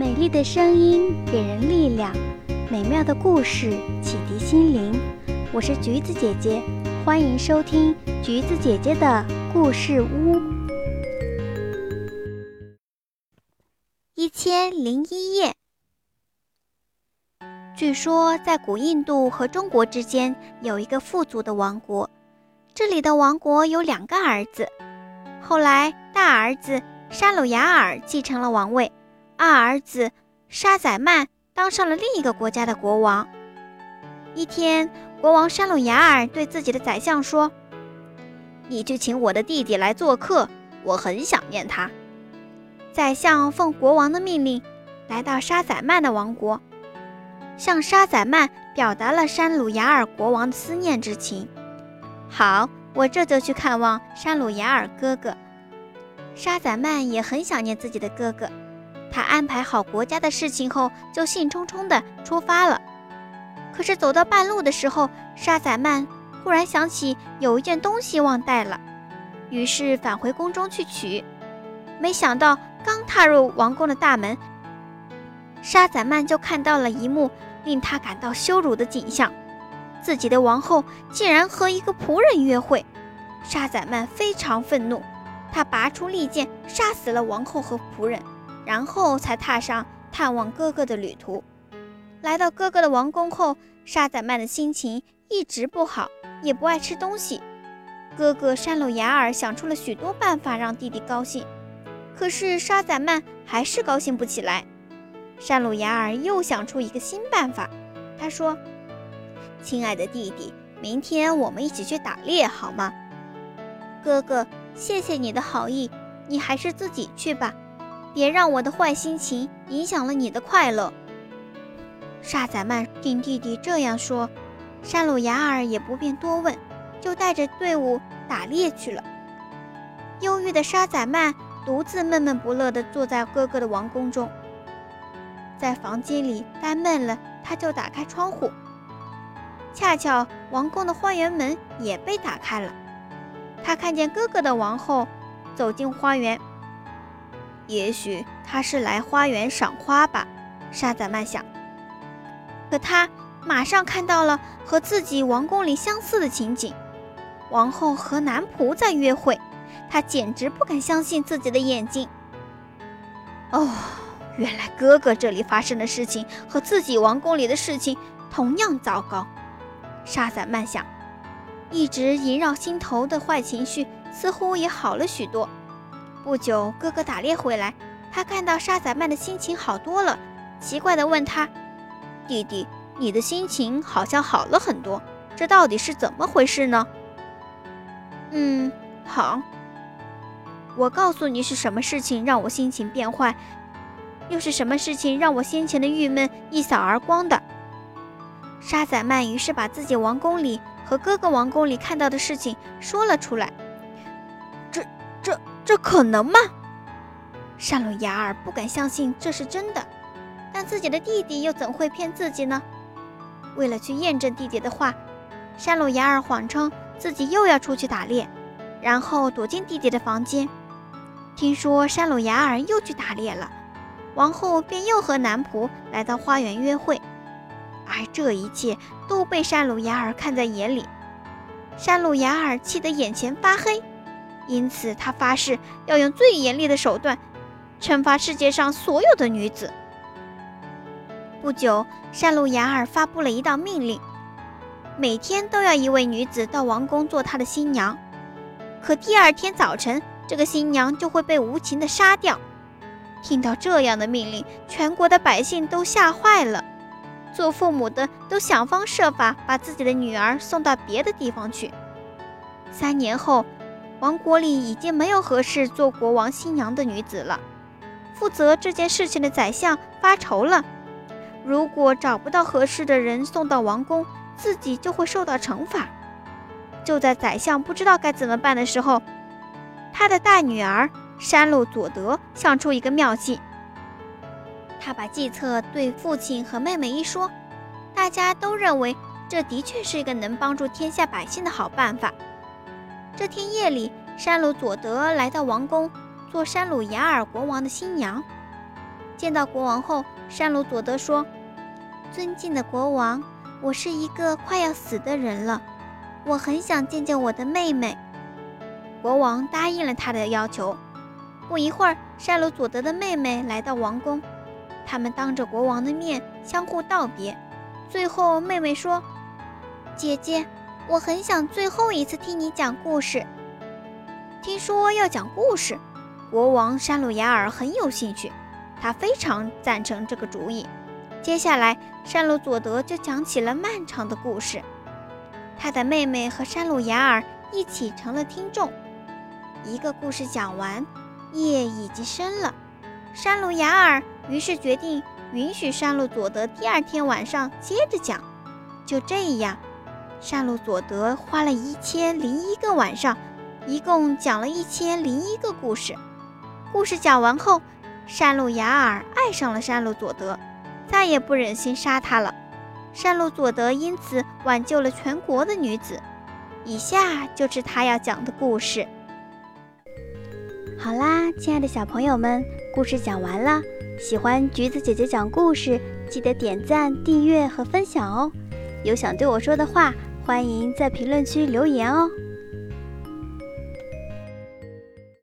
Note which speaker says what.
Speaker 1: 美丽的声音给人力量，美妙的故事启迪心灵。我是橘子姐姐，欢迎收听橘子姐姐的故事屋。一千零一夜。据说，在古印度和中国之间有一个富足的王国，这里的王国有两个儿子。后来，大儿子沙鲁雅尔继承了王位。二儿子沙宰曼当上了另一个国家的国王。一天，国王沙鲁雅尔对自己的宰相说：“你去请我的弟弟来做客，我很想念他。”宰相奉国王的命令，来到沙宰曼的王国，向沙宰曼表达了山鲁雅尔国王的思念之情。好，我这就去看望山鲁雅尔哥哥。沙宰曼也很想念自己的哥哥。他安排好国家的事情后，就兴冲冲地出发了。可是走到半路的时候，沙宰曼忽然想起有一件东西忘带了，于是返回宫中去取。没想到刚踏入王宫的大门，沙宰曼就看到了一幕令他感到羞辱的景象：自己的王后竟然和一个仆人约会。沙宰曼非常愤怒，他拔出利剑杀死了王后和仆人。然后才踏上探望哥哥的旅途。来到哥哥的王宫后，沙宰曼的心情一直不好，也不爱吃东西。哥哥山鲁雅尔想出了许多办法让弟弟高兴，可是沙宰曼还是高兴不起来。山鲁雅尔又想出一个新办法，他说：“亲爱的弟弟，明天我们一起去打猎好吗？”哥哥，谢谢你的好意，你还是自己去吧。别让我的坏心情影响了你的快乐。沙宰曼听弟弟这样说，山鲁雅尔也不便多问，就带着队伍打猎去了。忧郁的沙宰曼独自闷闷不乐地坐在哥哥的王宫中，在房间里呆闷了，他就打开窗户。恰巧王宫的花园门也被打开了，他看见哥哥的王后走进花园。也许他是来花园赏花吧，沙宰曼想。可他马上看到了和自己王宫里相似的情景：王后和男仆在约会。他简直不敢相信自己的眼睛。哦，原来哥哥这里发生的事情和自己王宫里的事情同样糟糕。沙宰曼想，一直萦绕心头的坏情绪似乎也好了许多。不久，哥哥打猎回来，他看到沙宰曼的心情好多了，奇怪地问他：“弟弟，你的心情好像好了很多，这到底是怎么回事呢？”“嗯，好。我告诉你是什么事情让我心情变坏，又是什么事情让我先前的郁闷一扫而光的。”沙宰曼于是把自己王宫里和哥哥王宫里看到的事情说了出来。这这这可能吗？山鲁雅尔不敢相信这是真的，但自己的弟弟又怎会骗自己呢？为了去验证弟弟的话，山鲁雅尔谎称自己又要出去打猎，然后躲进弟弟的房间。听说山鲁雅尔又去打猎了，王后便又和男仆来到花园约会，而这一切都被山鲁雅尔看在眼里。山鲁雅尔气得眼前发黑。因此，他发誓要用最严厉的手段惩罚世界上所有的女子。不久，山路雅尔发布了一道命令：每天都要一位女子到王宫做他的新娘。可第二天早晨，这个新娘就会被无情地杀掉。听到这样的命令，全国的百姓都吓坏了，做父母的都想方设法把自己的女儿送到别的地方去。三年后。王国里已经没有合适做国王新娘的女子了。负责这件事情的宰相发愁了：如果找不到合适的人送到王宫，自己就会受到惩罚。就在宰相不知道该怎么办的时候，他的大女儿山路佐德想出一个妙计。他把计策对父亲和妹妹一说，大家都认为这的确是一个能帮助天下百姓的好办法。这天夜里，山鲁佐德来到王宫，做山鲁雅尔国王的新娘。见到国王后，山鲁佐德说：“尊敬的国王，我是一个快要死的人了，我很想见见我的妹妹。”国王答应了他的要求。不一会儿，山鲁佐德的妹妹来到王宫，他们当着国王的面相互道别。最后，妹妹说：“姐姐，我很想最后一次听你讲故事。”听说要讲故事，国王山鲁雅尔很有兴趣。他非常赞成这个主意。接下来，山鲁佐德就讲起了漫长的故事。他的妹妹和山鲁雅尔一起成了听众。一个故事讲完，夜已经深了。山鲁雅尔于是决定允许山鲁佐德第二天晚上接着讲。就这样，山鲁佐德花了一千零一个晚上，一共讲了一千零一个故事。故事讲完后。山路雅尔爱上了山路佐德，再也不忍心杀他了。山路佐德因此挽救了全国的女子。以下就是他要讲的故事。好啦，亲爱的小朋友们，故事讲完了。喜欢橘子姐姐讲故事，记得点赞、订阅和分享哦。有想对我说的话，欢迎在评论区留言哦。